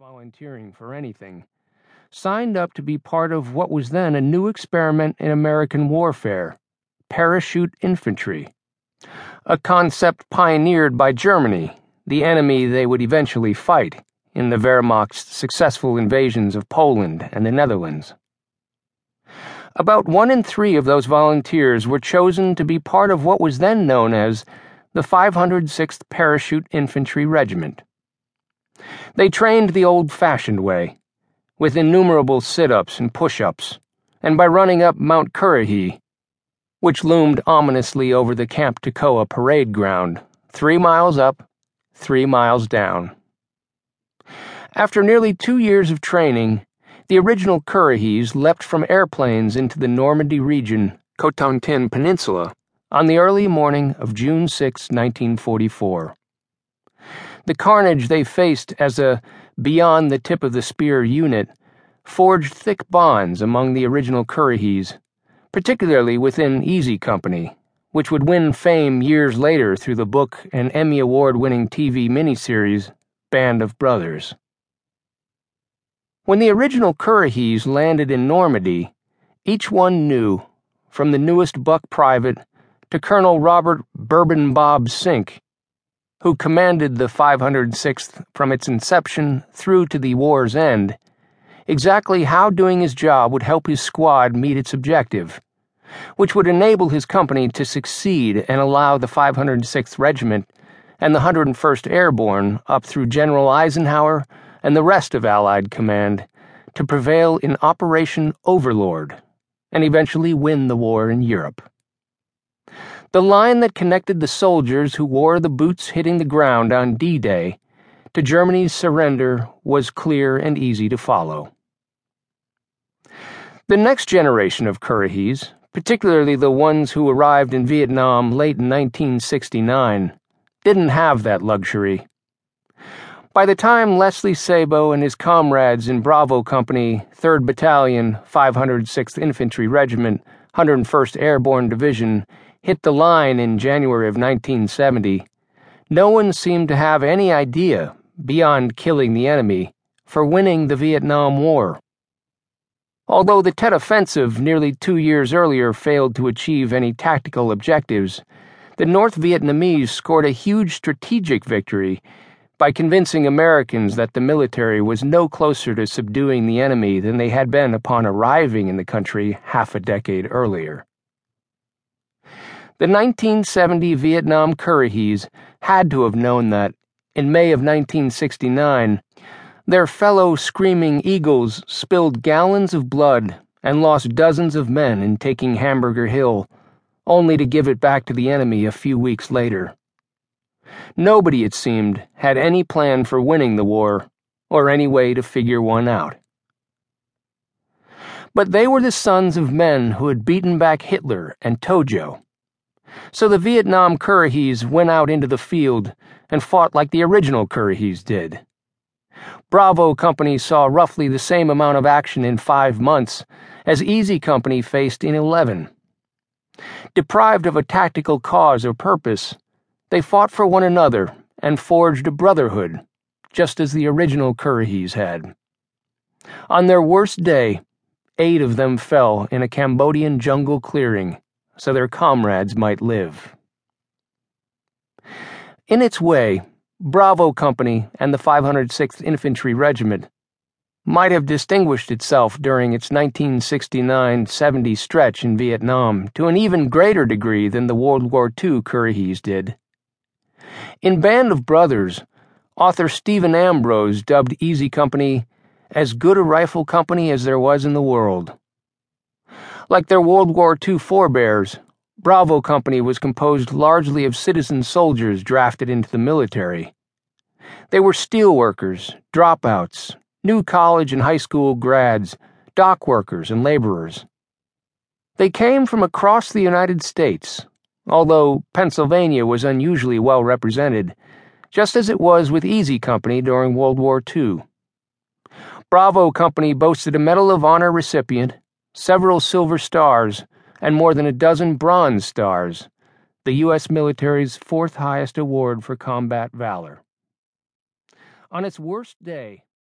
volunteering for anything, signed up to be part of what was then a new experiment in American warfare parachute infantry. A concept pioneered by Germany, the enemy they would eventually fight in the Wehrmacht's successful invasions of Poland and the Netherlands. About one in three of those volunteers were chosen to be part of what was then known as the 506th Parachute Infantry Regiment. They trained the old fashioned way, with innumerable sit ups and push ups, and by running up Mount Currahee, which loomed ominously over the Camp Toccoa parade ground, three miles up, three miles down. After nearly two years of training, the original Currahees leapt from airplanes into the Normandy region, Cotentin Peninsula, on the early morning of June 6, 1944. The carnage they faced as a beyond the tip of the spear unit forged thick bonds among the original Currahees, particularly within Easy Company, which would win fame years later through the book and Emmy Award winning TV miniseries Band of Brothers. When the original Currahees landed in Normandy, each one knew, from the newest buck private to Colonel Robert Bourbon Bob Sink, who commanded the 506th from its inception through to the war's end, exactly how doing his job would help his squad meet its objective, which would enable his company to succeed and allow the 506th Regiment and the 101st Airborne up through General Eisenhower and the rest of Allied Command to prevail in Operation Overlord and eventually win the war in Europe. The line that connected the soldiers who wore the boots hitting the ground on D Day to Germany's surrender was clear and easy to follow. The next generation of Currahees, particularly the ones who arrived in Vietnam late in 1969, didn't have that luxury. By the time Leslie Sabo and his comrades in Bravo Company, 3rd Battalion, 506th Infantry Regiment, 101st Airborne Division, hit the line in January of 1970, no one seemed to have any idea, beyond killing the enemy, for winning the Vietnam War. Although the Tet Offensive nearly two years earlier failed to achieve any tactical objectives, the North Vietnamese scored a huge strategic victory by convincing Americans that the military was no closer to subduing the enemy than they had been upon arriving in the country half a decade earlier. The 1970 Vietnam Currahees had to have known that, in May of 1969, their fellow screaming eagles spilled gallons of blood and lost dozens of men in taking Hamburger Hill, only to give it back to the enemy a few weeks later. Nobody, it seemed, had any plan for winning the war, or any way to figure one out. But they were the sons of men who had beaten back Hitler and Tojo so the Vietnam Currahees went out into the field and fought like the original Currahees did. Bravo Company saw roughly the same amount of action in five months as Easy Company faced in eleven. Deprived of a tactical cause or purpose, they fought for one another and forged a brotherhood, just as the original Currahees had. On their worst day, eight of them fell in a Cambodian jungle clearing so their comrades might live. In its way, Bravo Company and the 506th Infantry Regiment might have distinguished itself during its 1969 70 stretch in Vietnam to an even greater degree than the World War II Currahees did. In Band of Brothers, author Stephen Ambrose dubbed Easy Company as good a rifle company as there was in the world. Like their World War II forebears, Bravo Company was composed largely of citizen soldiers drafted into the military. They were steelworkers, dropouts, new college and high school grads, dock workers, and laborers. They came from across the United States, although Pennsylvania was unusually well represented, just as it was with Easy Company during World War II. Bravo Company boasted a Medal of Honor recipient several Silver Stars, and more than a dozen Bronze Stars, the U.S. military's fourth highest award for combat valor. On its worst day,